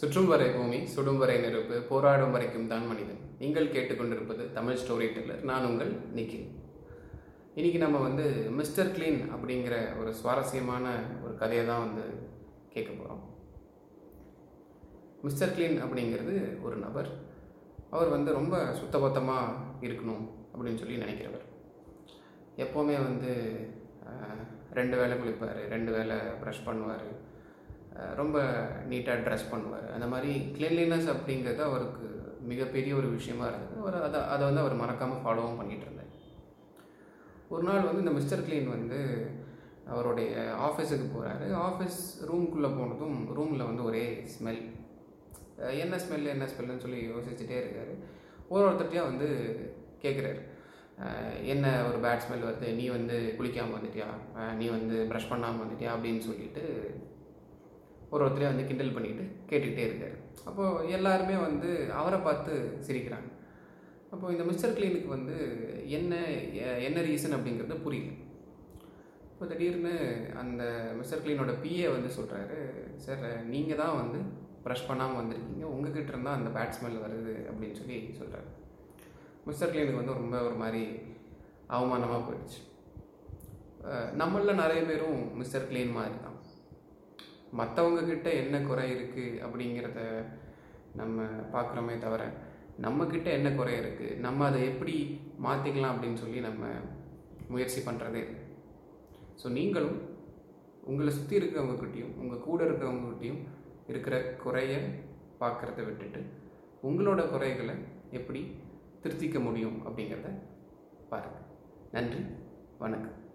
சுற்றும் வரை பூமி சுடும் வரை நெருப்பு போராடும் வரைக்கும் தான் மனிதன். நீங்கள் கேட்டுக்கொண்டிருப்பது தமிழ் ஸ்டோரி டெல்லர். நான் உங்கள் நிக்கில். இன்னைக்கு நம்ம வந்து மிஸ்டர் கிளீன் அப்படிங்கிற ஒரு சுவாரஸ்யமான ஒரு கதையை தான் வந்து கேட்க போகிறோம் மிஸ்டர் கிளீன் அப்படிங்கிறது ஒரு நபர். அவர் வந்து ரொம்ப சுத்தபத்தமாக இருக்கணும் அப்படின்னு சொல்லி நினைக்கிறவர். எப்போவுமே வந்து ரெண்டு வேளை குளிப்பார் ரெண்டு வேளை ப்ரஷ் பண்ணுவார். ரொம்ப நீட்டாக ட்ரெஸ் பண்ணுவார். அந்த மாதிரி கிளீன்லினஸ் அப்படிங்கிறது அவருக்கு மிகப்பெரிய ஒரு விஷயமா இருந்தது. அவர் அதை அதை வந்து அவர் மறக்காமல் ஃபாலோவும் பண்ணிகிட்டு இருந்தார். ஒரு நாள் வந்து இந்த மிஸ்டர் கிளீன் வந்து அவருடைய ஆஃபீஸுக்கு போகிறாரு ஆஃபீஸ் ரூம்குள்ளே போனதும் ரூமில் வந்து ஒரே ஸ்மெல் என்ன ஸ்மெல் என்ன ஸ்மெல்லுன்னு சொல்லி யோசிச்சுட்டே இருக்காரு. ஒரு ஒருத்தர்ட்டையும் வந்து கேட்குறாரு என்ன ஒரு பேட் ஸ்மெல் வருது? நீ வந்து குளிக்காமல் வந்துட்டியா? நீ வந்து ப்ரஷ் பண்ணாமல் வந்துட்டியா? அப்படின்னு சொல்லிட்டு ஒரு ஒருத்தரையும் வந்து கிண்டல் பண்ணிக்கிட்டு கேட்டுக்கிட்டே இருக்கார். அப்போது எல்லாருமே வந்து அவரை பார்த்து சிரிக்கிறாங்க. அப்போது இந்த மிஸ்டர் கிளீனுக்கு வந்து என்ன எ- என்ன ரீசன் அப்படிங்கிறது புரியல. இப்போ திடீர்னு அந்த மிஸ்டர் கிளீனோட பிஏ வந்து சொல்கிறாரு சார் நீங்கள் தான் வந்து ப்ரஷ் பண்ணாமல் வந்திருக்கீங்க. உங்ககிட்ட இருந்தால் அந்த பேட் ஸ்மெல் வருது அப்படின்னு சொல்லி சொல்கிறாரு மிஸ்டர் கிளீனுக்கு வந்து ரொம்ப ஒரு மாதிரி அவமானமாக போயிடுச்சு. நம்மளில் நிறைய பேரும் மிஸ்டர் கிளீன் மாதிரி தான். மற்றவங்கக்கிட்ட என்ன குறை இருக்குது அப்படிங்கிறத நம்ம பார்க்குறோமே தவிர நம்மக்கிட்ட என்ன குறை இருக்குது நம்ம அதை எப்படி மாற்றிக்கலாம் அப்படின்னு சொல்லி நம்ம முயற்சி பண்ணுறதே ஸோ நீங்களும் உங்களை சுற்றி இருக்கிறவங்கக்கிட்டையும் உங்கள் கூட இருக்கிறவங்கக்கிட்டையும் இருக்கிற குறைய பார்க்குறத விட்டுட்டு உங்களோட குறைகளை எப்படி திருத்திக்க முடியும் அப்படிங்கிறத பாருங்கள் நன்றி வணக்கம்.